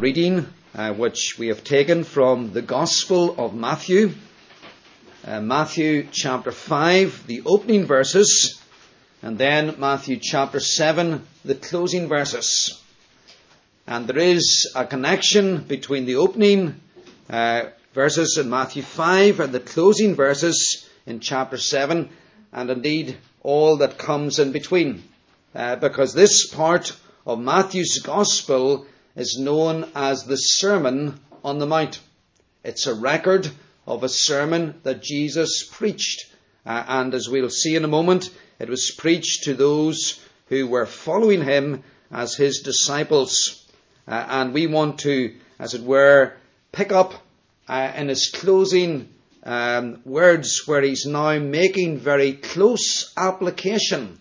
reading uh, which we have taken from the Gospel of Matthew, uh, Matthew chapter 5, the opening verses, and then Matthew chapter 7, the closing verses. And there is a connection between the opening uh, verses in Matthew 5 and the closing verses in chapter 7, and indeed all that comes in between. Uh, because this part of Matthew's Gospel is known as the Sermon on the Mount. It's a record of a sermon that Jesus preached. Uh, and as we'll see in a moment, it was preached to those who were following him as his disciples. Uh, and we want to, as it were, pick up uh, in his closing um, words where he's now making very close application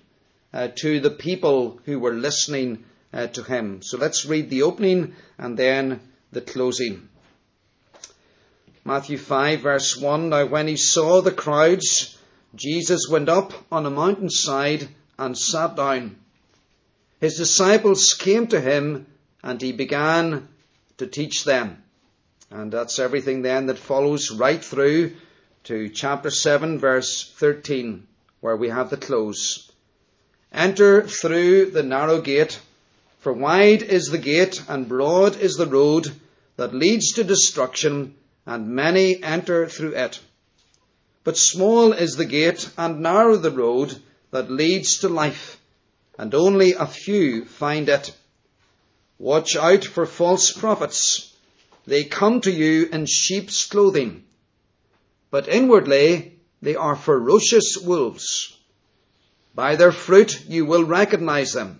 uh, to the people who were listening uh, to him. So let's read the opening and then the closing. Matthew 5 verse 1. Now when he saw the crowds, Jesus went up on a mountainside and sat down. His disciples came to him and he began to teach them. And that's everything then that follows right through to chapter 7 verse 13 where we have the close. Enter through the narrow gate for wide is the gate and broad is the road that leads to destruction, and many enter through it. But small is the gate and narrow the road that leads to life, and only a few find it. Watch out for false prophets. They come to you in sheep's clothing, but inwardly they are ferocious wolves. By their fruit you will recognize them.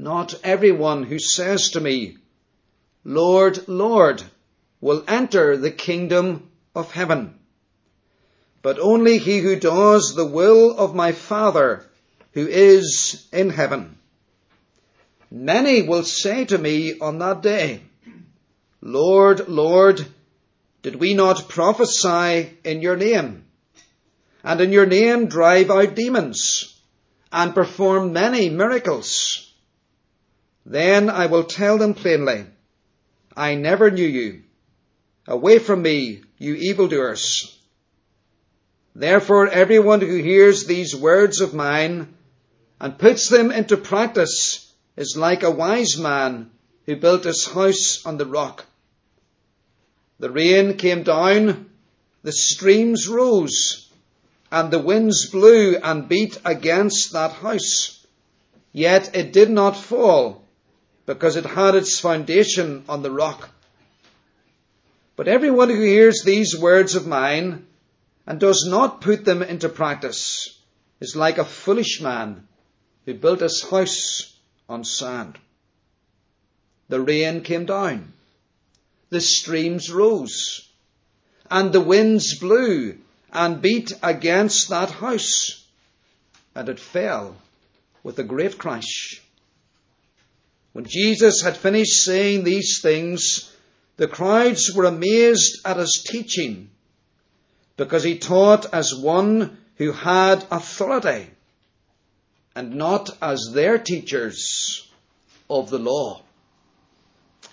Not everyone who says to me, Lord, Lord, will enter the kingdom of heaven, but only he who does the will of my Father who is in heaven. Many will say to me on that day, Lord, Lord, did we not prophesy in your name, and in your name drive out demons, and perform many miracles? Then I will tell them plainly, I never knew you. Away from me, you evildoers. Therefore everyone who hears these words of mine and puts them into practice is like a wise man who built his house on the rock. The rain came down, the streams rose, and the winds blew and beat against that house. Yet it did not fall because it had its foundation on the rock. But everyone who hears these words of mine and does not put them into practice is like a foolish man who built his house on sand. The rain came down, the streams rose, and the winds blew and beat against that house, and it fell with a great crash. When Jesus had finished saying these things, the crowds were amazed at his teaching, because he taught as one who had authority, and not as their teachers of the law.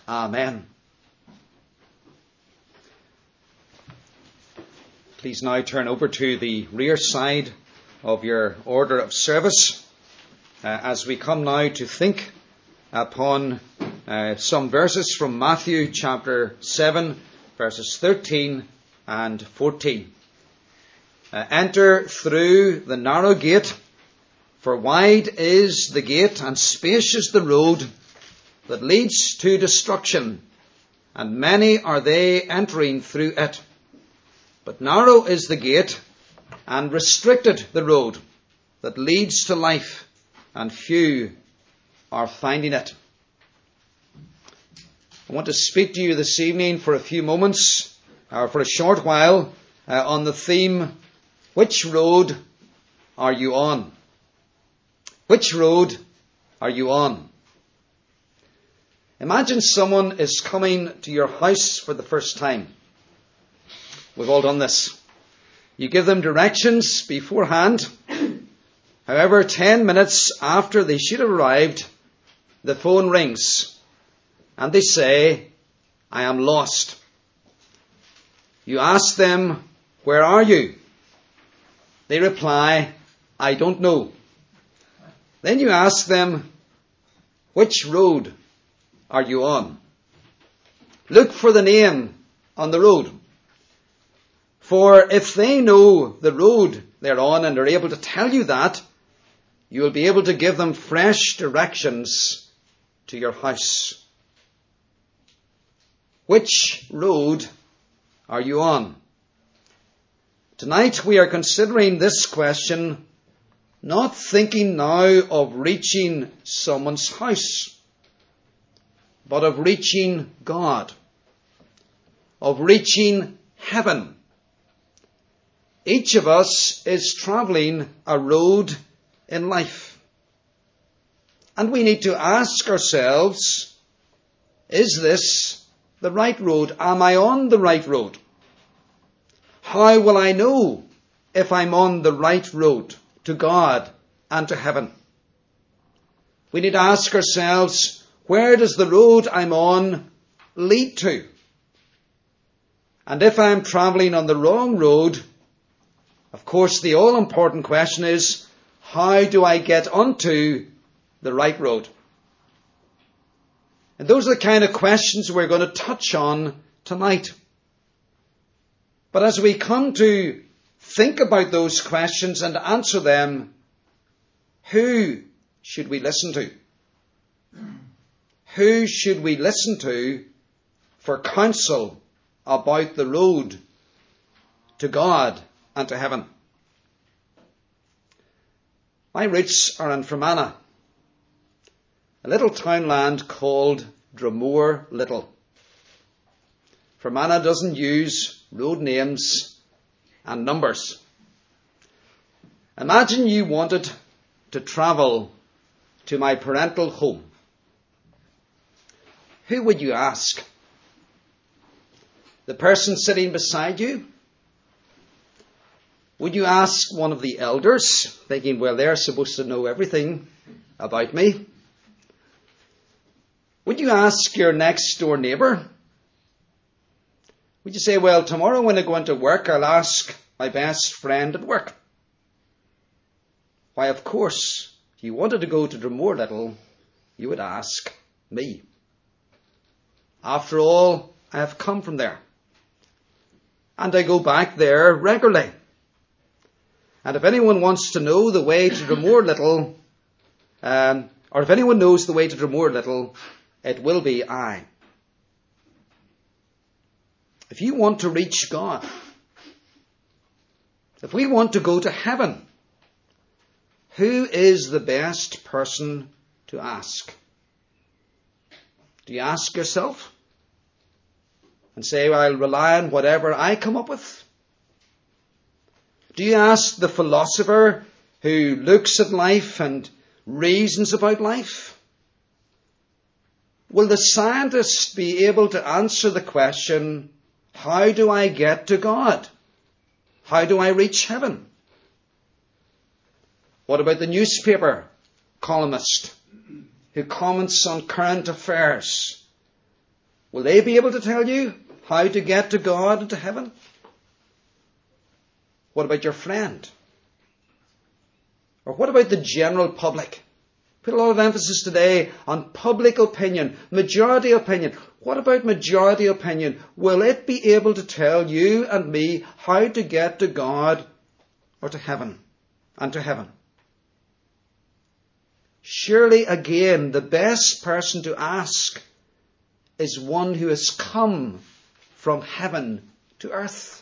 Amen. Please now turn over to the rear side of your order of service uh, as we come now to think upon uh, some verses from Matthew chapter 7, verses 13 and 14. Uh, enter through the narrow gate, for wide is the gate and spacious the road that leads to destruction, and many are they entering through it. But narrow is the gate, and restricted the road that leads to life, and few are finding it. I want to speak to you this evening for a few moments, or for a short while, uh, on the theme, Which road are you on? Which road are you on? Imagine someone is coming to your house for the first time. We've all done this. You give them directions beforehand. However, 10 minutes after they should have arrived, the phone rings and they say, I am lost. You ask them, where are you? They reply, I don't know. Then you ask them, which road are you on? Look for the name on the road. For if they know the road they're on and are able to tell you that, you will be able to give them fresh directions to your house. Which road are you on? Tonight we are considering this question, not thinking now of reaching someone's house, but of reaching God, of reaching heaven. Each of us is travelling a road in life. And we need to ask ourselves, is this the right road? Am I on the right road? How will I know if I'm on the right road to God and to heaven? We need to ask ourselves, where does the road I'm on lead to? And if I'm travelling on the wrong road, of course the all important question is, how do I get onto the right road? And those are the kind of questions we're going to touch on tonight. But as we come to think about those questions and answer them, who should we listen to? Who should we listen to for counsel about the road to God and to heaven? My roots are in Fermanagh, a little townland called Dromore Little. Fermanagh doesn't use road names and numbers. Imagine you wanted to travel to my parental home. Who would you ask? The person sitting beside you? Would you ask one of the elders, thinking, well, they're supposed to know everything about me? Would you ask your next door neighbour? Would you say, well, tomorrow when I go into work, I'll ask my best friend at work? Why, of course, if you wanted to go to Dromore Little, you would ask me. After all, I have come from there. And I go back there regularly. And if anyone wants to know the way to Dromore Little, um, or if anyone knows the way to Dromore Little, it will be I. If you want to reach God, if we want to go to heaven, who is the best person to ask? Do you ask yourself and say, I'll rely on whatever I come up with? Do you ask the philosopher who looks at life and reasons about life? Will the scientist be able to answer the question, how do I get to God? How do I reach heaven? What about the newspaper columnist who comments on current affairs? Will they be able to tell you how to get to God and to heaven? What about your friend? Or what about the general public? Put a lot of emphasis today on public opinion, majority opinion. What about majority opinion? Will it be able to tell you and me how to get to God or to heaven and to heaven? Surely again, the best person to ask is one who has come from heaven to earth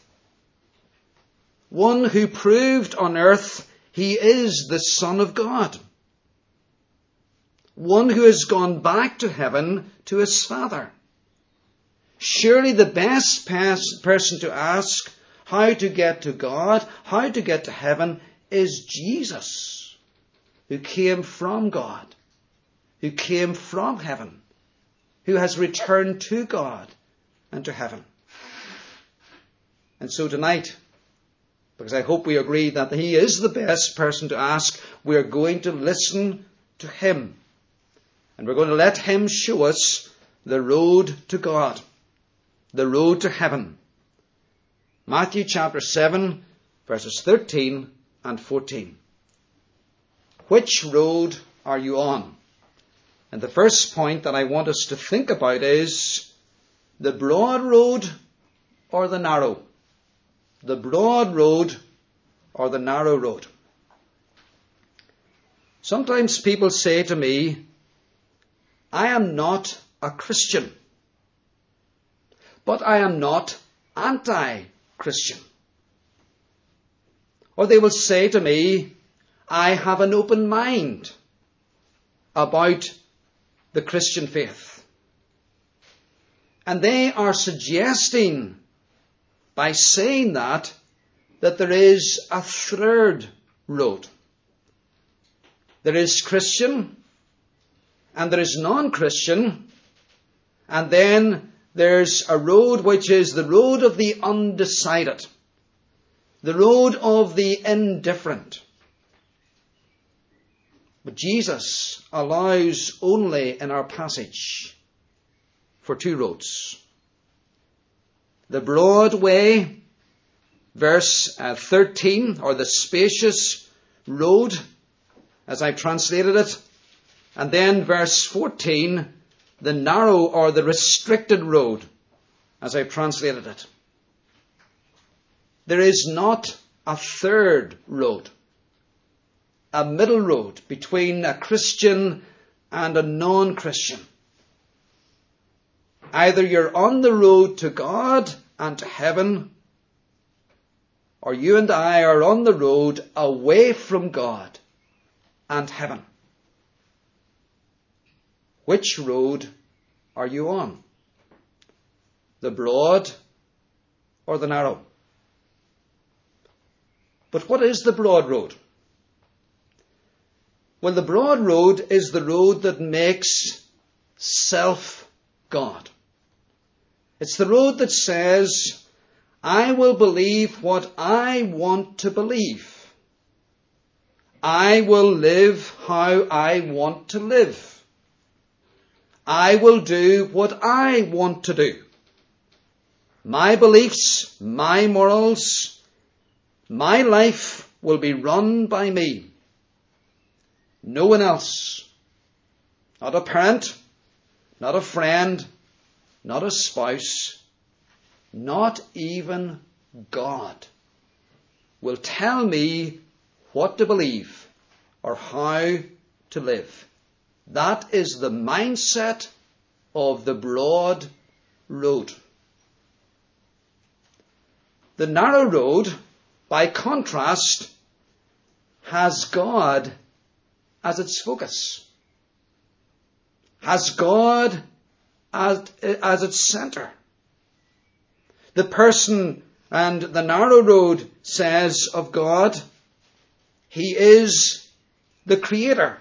one who proved on earth he is the Son of God. One who has gone back to heaven to his Father. Surely the best person to ask how to get to God, how to get to heaven, is Jesus, who came from God, who came from heaven, who has returned to God and to heaven. And so tonight, because I hope we agree that he is the best person to ask, we are going to listen to him. And we're going to let him show us the road to God, the road to heaven. Matthew chapter 7, verses 13 and 14. Which road are you on? And the first point that I want us to think about is the broad road or the narrow? The broad road or the narrow road? Sometimes people say to me, I am not a Christian, but I am not anti-Christian. Or they will say to me, I have an open mind about the Christian faith. And they are suggesting by saying that, that there is a third road. There is Christian and there is non-Christian and then there's a road which is the road of the undecided the road of the indifferent. But Jesus allows only in our passage for two roads. The broad way, verse uh, 13, or the spacious road, as I translated it, and then verse 14, the narrow or the restricted road, as I translated it. There is not a third road, a middle road between a Christian and a non-Christian. Either you're on the road to God and to heaven, or you and I are on the road away from God and heaven. Which road are you on? The broad or the narrow? But what is the broad road? Well, the broad road is the road that makes self God. It's the road that says, I will believe what I want to believe. I will live how I want to live. I will do what I want to do. My beliefs, my morals, my life will be run by me. No one else. Not a parent, not a friend, not a spouse, not even God will tell me what to believe or how to live. That is the mindset of the broad road. The narrow road by contrast, has God as its focus, has God as, as its center. The person and the narrow road says of God, He is the creator.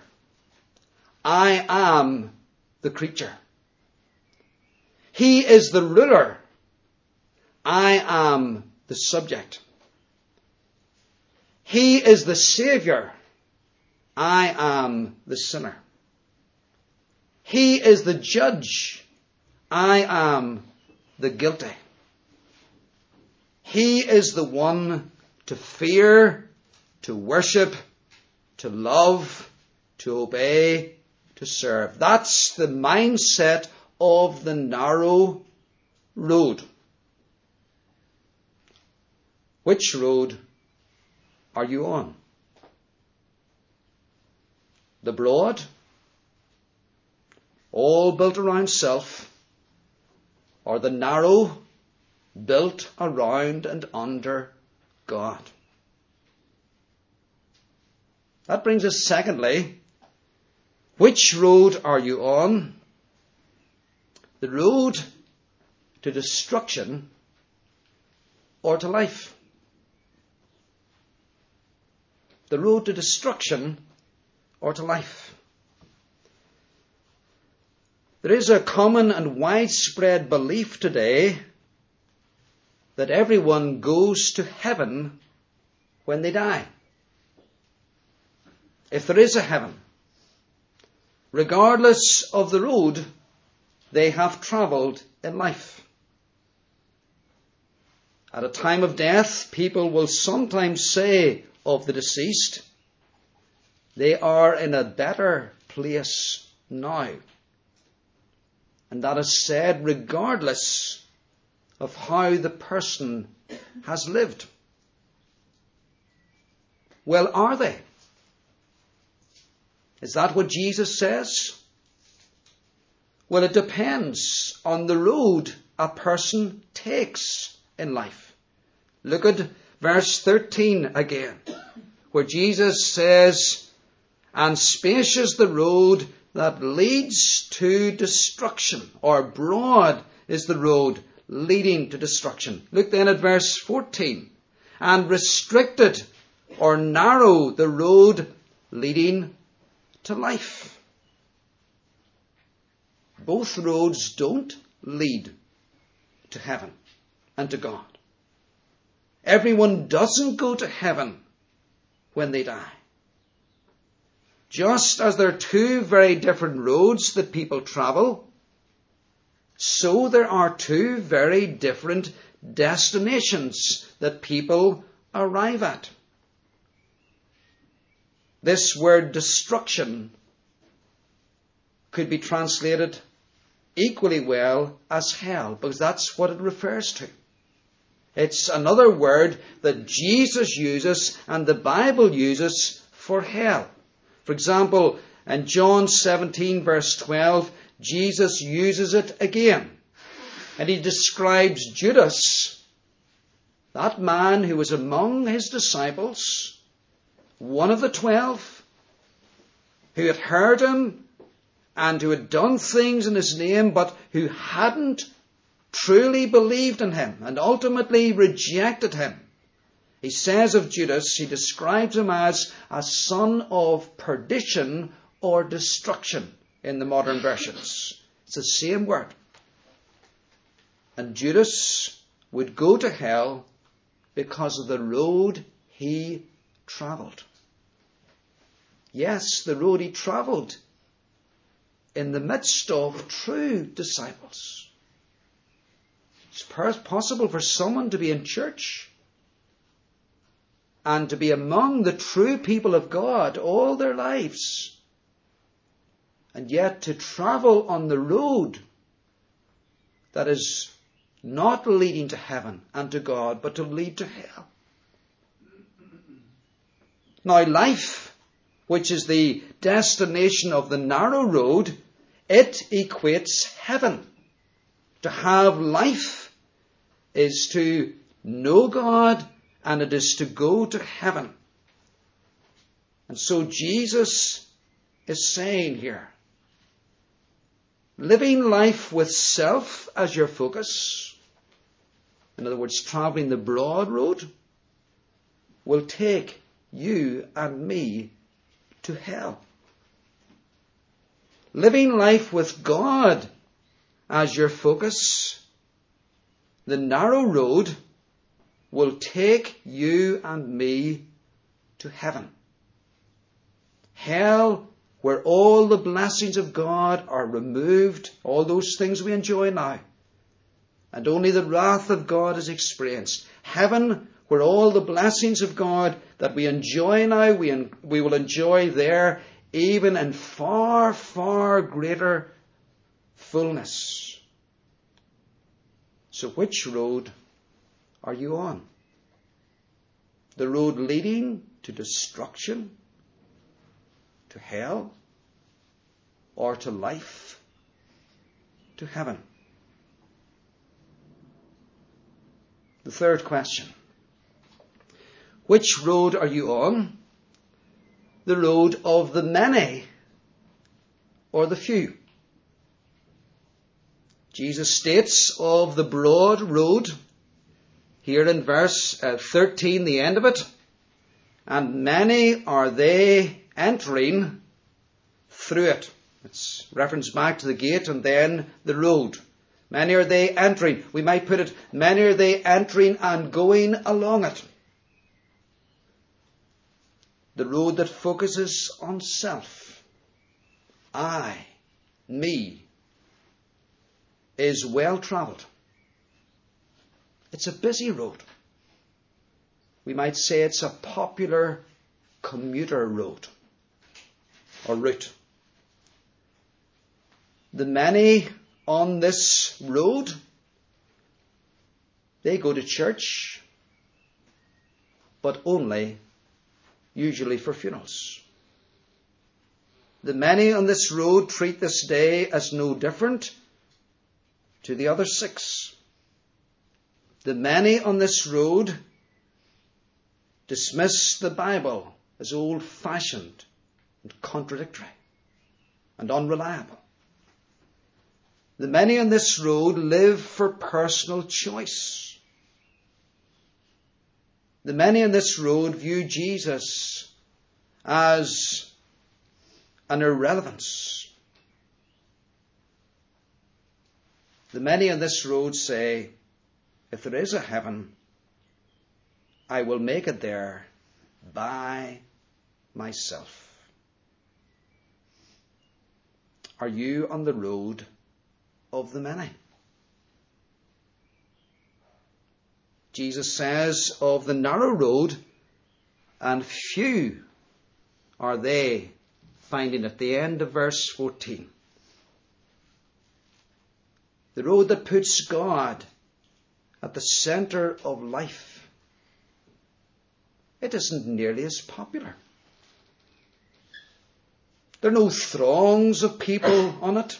I am the creature. He is the ruler. I am the subject. He is the Savior. I am the sinner. He is the judge. I am the guilty. He is the one to fear, to worship, to love, to obey, to serve. That's the mindset of the narrow road. Which road are you on? The broad, all built around self, or the narrow, built around and under God? That brings us secondly, which road are you on? The road to destruction or to life. The road to destruction or to life. There is a common and widespread belief today that everyone goes to heaven when they die. If there is a heaven, regardless of the road they have travelled in life. At a time of death, people will sometimes say of the deceased, they are in a better place now. And that is said regardless of how the person has lived. Well, are they? Is that what Jesus says? Well, it depends on the road a person takes in life. Look at verse 13 again, where Jesus says, And spacious the road that leads to destruction, or broad is the road leading to destruction. Look then at verse 14. And restricted or narrow the road leading to life. Both roads don't lead to heaven and to God. Everyone doesn't go to heaven when they die. Just as there are two very different roads that people travel, so there are two very different destinations that people arrive at. This word destruction could be translated equally well as hell, because that's what it refers to. It's another word that Jesus uses and the Bible uses for hell. For example, in John 17 verse 12, Jesus uses it again. And he describes Judas, that man who was among his disciples, one of the twelve, who had heard him and who had done things in his name, but who hadn't truly believed in him and ultimately rejected him. He says of Judas, he describes him as a son of perdition or destruction in the modern versions. It's the same word. And Judas would go to hell because of the road he travelled. Yes, the road he travelled in the midst of true disciples. It's possible for someone to be in church and to be among the true people of God all their lives, and yet to travel on the road that is not leading to heaven and to God, but to lead to hell. Now, life, which is the destination of the narrow road, it equates heaven. To have life is to know God and it is to go to heaven. And so Jesus is saying here, living life with self as your focus, in other words, traveling the broad road, will take you and me to hell. Living life with God as your focus, the narrow road will take you and me to heaven. Hell, where all the blessings of God are removed, all those things we enjoy now, and only the wrath of God is experienced. Heaven, where all the blessings of God that we enjoy now, we, we will enjoy there even in far, far greater fullness. So, which road are you on? The road leading to destruction, to hell, or to life, to heaven? The third question Which road are you on? the road of the many or the few. Jesus states of the broad road, here in verse uh, 13, the end of it, and many are they entering through it. It's reference back to the gate and then the road. Many are they entering. We might put it, many are they entering and going along it. The road that focuses on self. I, me, is well travelled. It's a busy road. We might say it's a popular commuter road or route. The many on this road, they go to church, but only usually for funerals. The many on this road treat this day as no different to the other six. The many on this road dismiss the Bible as old fashioned and contradictory and unreliable. The many on this road live for personal choice. The many on this road view Jesus as an irrelevance. The many on this road say, if there is a heaven, I will make it there by myself. Are you on the road of the many? Jesus says of the narrow road, and few are they finding at the end of verse 14. The road that puts God at the center of life. It isn't nearly as popular. There are no throngs of people on it.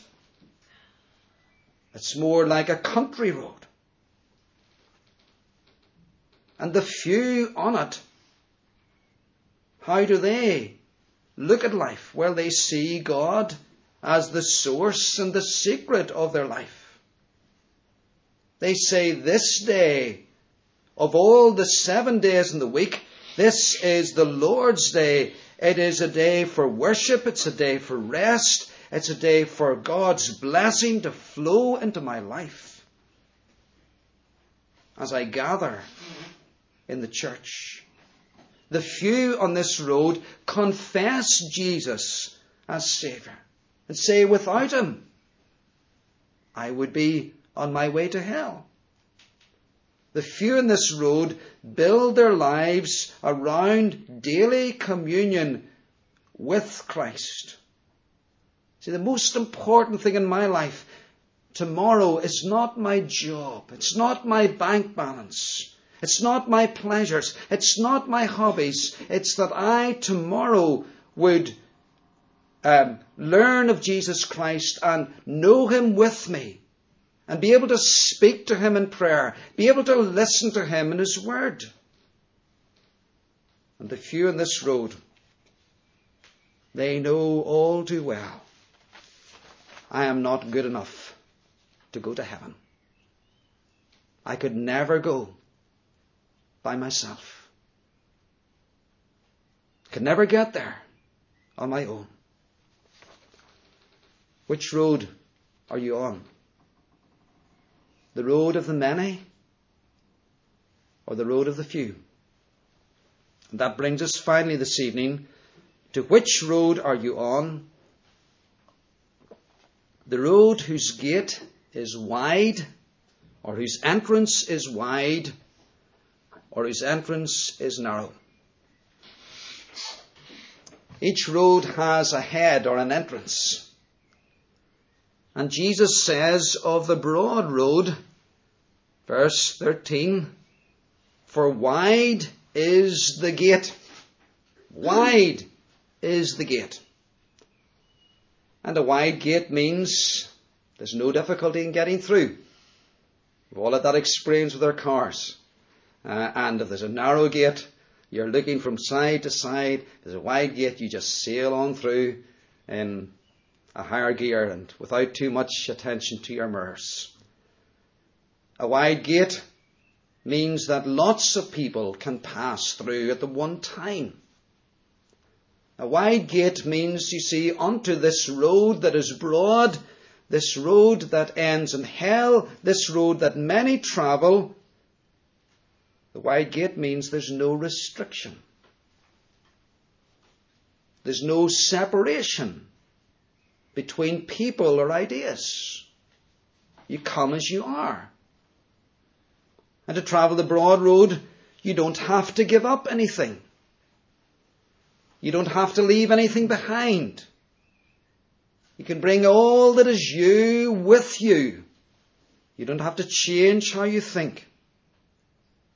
It's more like a country road. And the few on it, how do they look at life? Well, they see God as the source and the secret of their life. They say this day, of all the seven days in the week, this is the Lord's day. It is a day for worship. It's a day for rest. It's a day for God's blessing to flow into my life. As I gather in the church, the few on this road confess Jesus as Saviour and say, without Him, I would be on my way to hell. The few in this road build their lives around daily communion with Christ. See, the most important thing in my life tomorrow is not my job. It's not my bank balance. It's not my pleasures. It's not my hobbies. It's that I tomorrow would um, learn of Jesus Christ and know Him with me and be able to speak to Him in prayer, be able to listen to Him in His Word. And the few in this road, they know all too well I am not good enough to go to heaven. I could never go by myself. Could never get there on my own. Which road are you on? The road of the many or the road of the few? And that brings us finally this evening to which road are you on? The road whose gate is wide, or whose entrance is wide, or whose entrance is narrow. Each road has a head or an entrance. And Jesus says of the broad road, verse 13, for wide is the gate. Wide is the gate. And a wide gate means there's no difficulty in getting through. We've all had that experience with our cars. Uh, and if there's a narrow gate, you're looking from side to side. There's a wide gate, you just sail on through in a higher gear and without too much attention to your mirrors. A wide gate means that lots of people can pass through at the one time. A wide gate means, you see, onto this road that is broad, this road that ends in hell, this road that many travel. The wide gate means there's no restriction. There's no separation between people or ideas. You come as you are. And to travel the broad road, you don't have to give up anything. You don't have to leave anything behind. You can bring all that is you with you. You don't have to change how you think.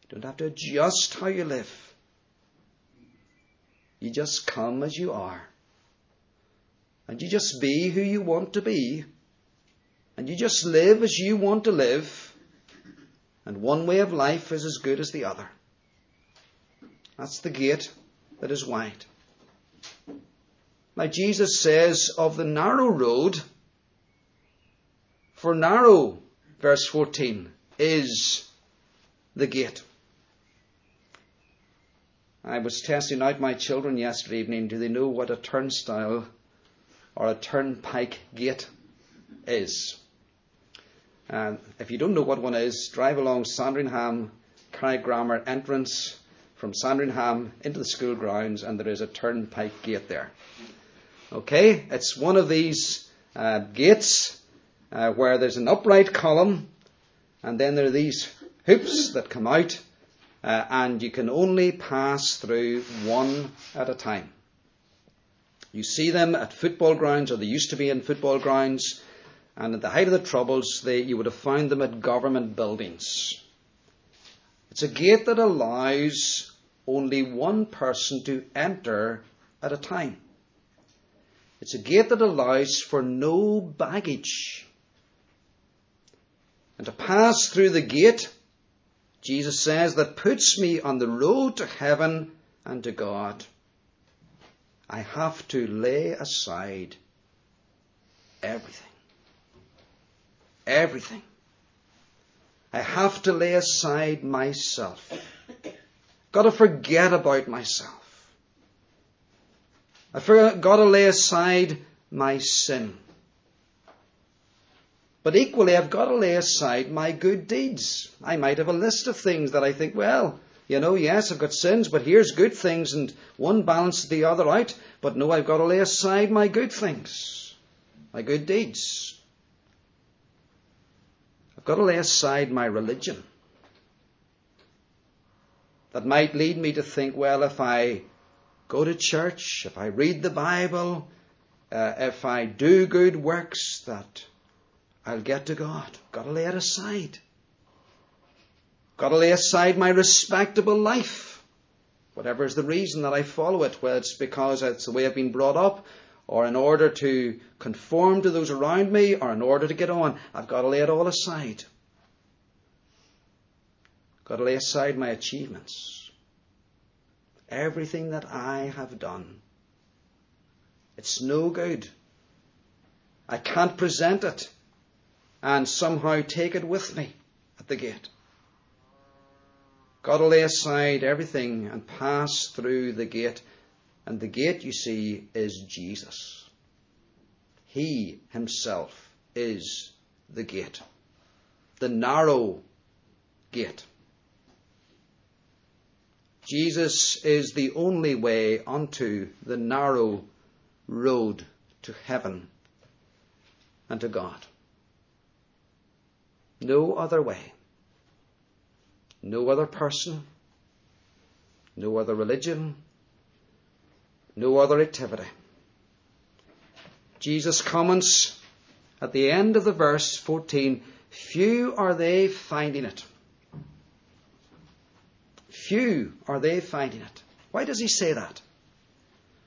You don't have to adjust how you live. You just come as you are. And you just be who you want to be. And you just live as you want to live. And one way of life is as good as the other. That's the gate that is wide. Now, Jesus says of the narrow road, for narrow, verse 14, is the gate. I was testing out my children yesterday evening. Do they know what a turnstile or a turnpike gate is? And if you don't know what one is, drive along Sandringham, Carrick Grammar entrance from Sandringham into the school grounds, and there is a turnpike gate there. Okay, it's one of these uh, gates uh, where there's an upright column, and then there are these hoops that come out uh, and you can only pass through one at a time. You see them at football grounds, or they used to be in football grounds, and at the height of the Troubles, they, you would have found them at government buildings. It's a gate that allows only one person to enter at a time. It's a gate that allows for no baggage. And to pass through the gate, Jesus says, that puts me on the road to heaven and to God. I have to lay aside everything. Everything. I have to lay aside myself. Got to forget about myself. I've got to lay aside my sin. But equally, I've got to lay aside my good deeds. I might have a list of things that I think, well, you know, yes, I've got sins, but here's good things, and one balances the other out. But no, I've got to lay aside my good things, my good deeds. I've got to lay aside my religion. That might lead me to think, well, if I go to church, if I read the Bible, uh, if I do good works, that I'll get to God. Got to lay it aside. Got to lay aside my respectable life. Whatever is the reason that I follow it, whether it's because it's the way I've been brought up, or in order to conform to those around me, or in order to get on, I've got to lay it all aside. Got to lay aside my achievements. Everything that I have done. It's no good. I can't present it and somehow take it with me at the gate. Got to lay aside everything and pass through the gate. And the gate, you see, is Jesus. He himself is the gate. The narrow gate. Jesus is the only way onto the narrow road to heaven and to God. No other way. No other person. No other religion. No other activity. Jesus comments at the end of the verse 14 Few are they finding it. Few are they finding it. Why does he say that?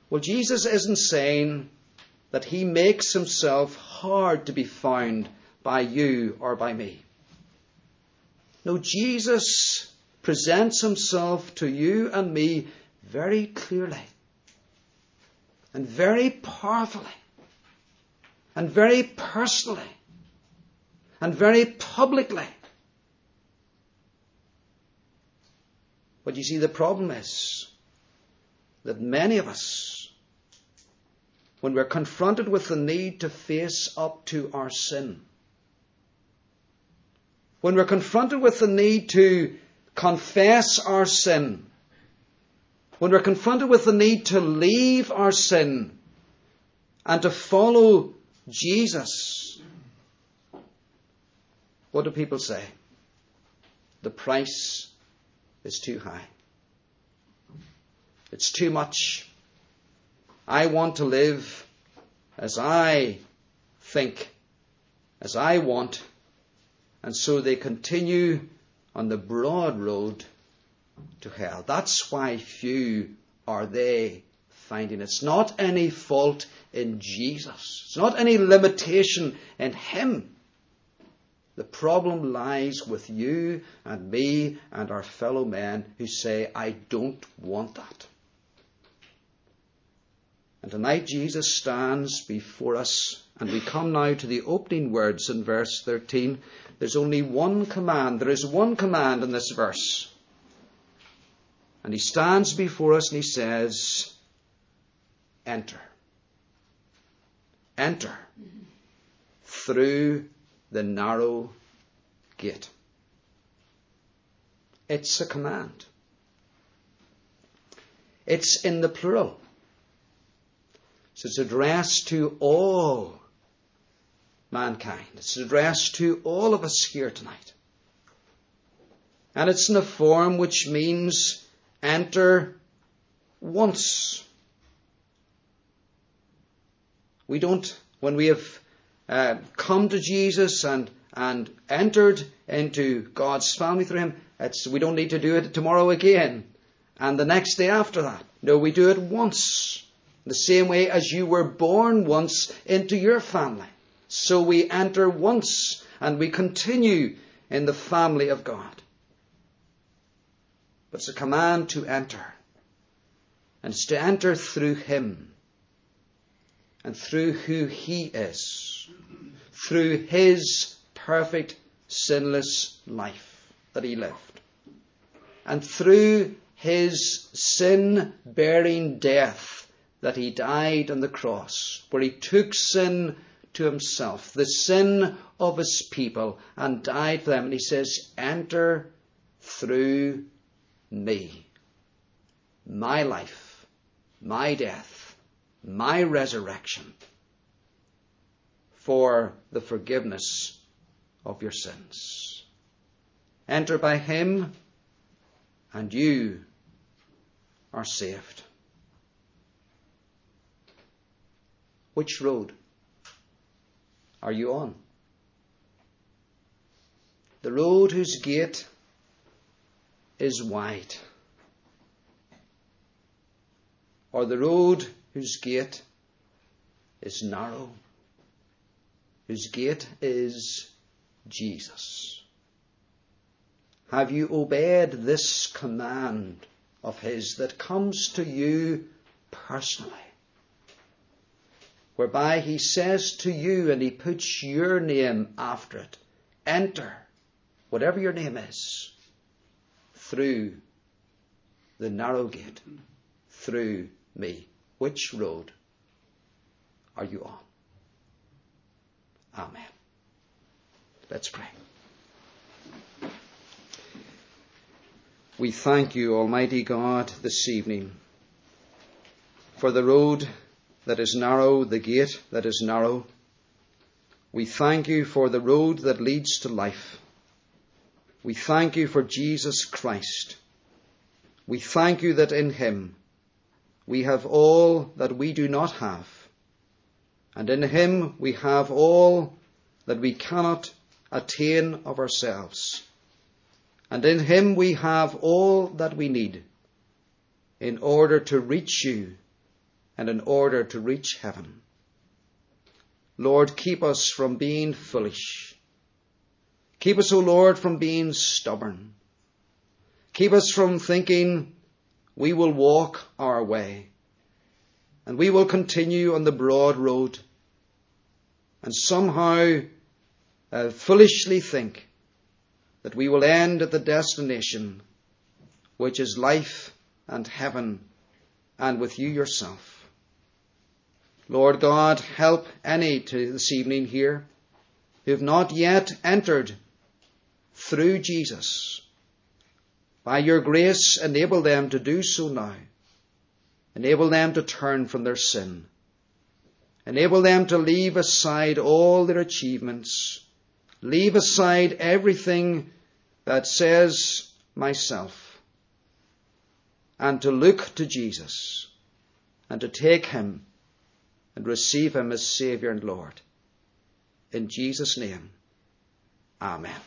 Well, Jesus isn't saying that he makes himself hard to be found by you or by me. No, Jesus presents himself to you and me very clearly and very powerfully. and very personally and very publicly. But you see, the problem is that many of us, when we're confronted with the need to face up to our sin, when we're confronted with the need to confess our sin, when we're confronted with the need to leave our sin and to follow Jesus, what do people say? The price is too high. It's too much. I want to live as I think, as I want, and so they continue on the broad road to hell. That's why few are they finding. It's not any fault in Jesus. It's not any limitation in Him. The problem lies with you and me and our fellow men who say, I don't want that. And tonight Jesus stands before us, and we come now to the opening words in verse 13. There's only one command. There is one command in this verse. And he stands before us and he says, Enter. Enter through the narrow gate. It's a command. It's in the plural. So it's addressed to all mankind. It's addressed to all of us here tonight. And it's in a form which means enter once. We don't, when we have uh, come to Jesus and, and entered into God's family through Him, we don't need to do it tomorrow again and the next day after that. No, we do it once. The same way as you were born once into your family. So we enter once and we continue in the family of God. But it's a command to enter. And it's to enter through Him and through who He is, through His perfect, sinless life that He lived, and through His sin bearing death that He died on the cross, where He took sin to Himself, the sin of His people, and died for them. And He says, Enter through me, my life, my death, my resurrection for the forgiveness of your sins. Enter by Him, and you are saved. Which road are you on? The road whose gate is wide, or the road whose gate is narrow, whose gate is Jesus. Have you obeyed this command of His that comes to you personally? Whereby He says to you and He puts your name after it, enter, whatever your name is through the narrow gate, through me. Which road are you on? Amen. Let's pray. We thank you, Almighty God, this evening for the road that is narrow, the gate that is narrow. We thank you for the road that leads to life. We thank you for Jesus Christ. We thank you that in him we have all that we do not have. And in him we have all that we cannot attain of ourselves. And in him we have all that we need in order to reach you and in order to reach heaven. Lord, keep us from being foolish Keep us, O Lord, from being stubborn. Keep us from thinking we will walk our way and we will continue on the broad road. and somehow uh, foolishly think that we will end at the destination which is life and heaven and with you yourself. Lord God, help any to this evening here who have not yet entered through Jesus. By your grace, enable them to do so now. Enable them to turn from their sin. Enable them to leave aside all their achievements. Leave aside everything that says myself. And to look to Jesus and to take him and receive him as Saviour and Lord. In Jesus' name, Amen.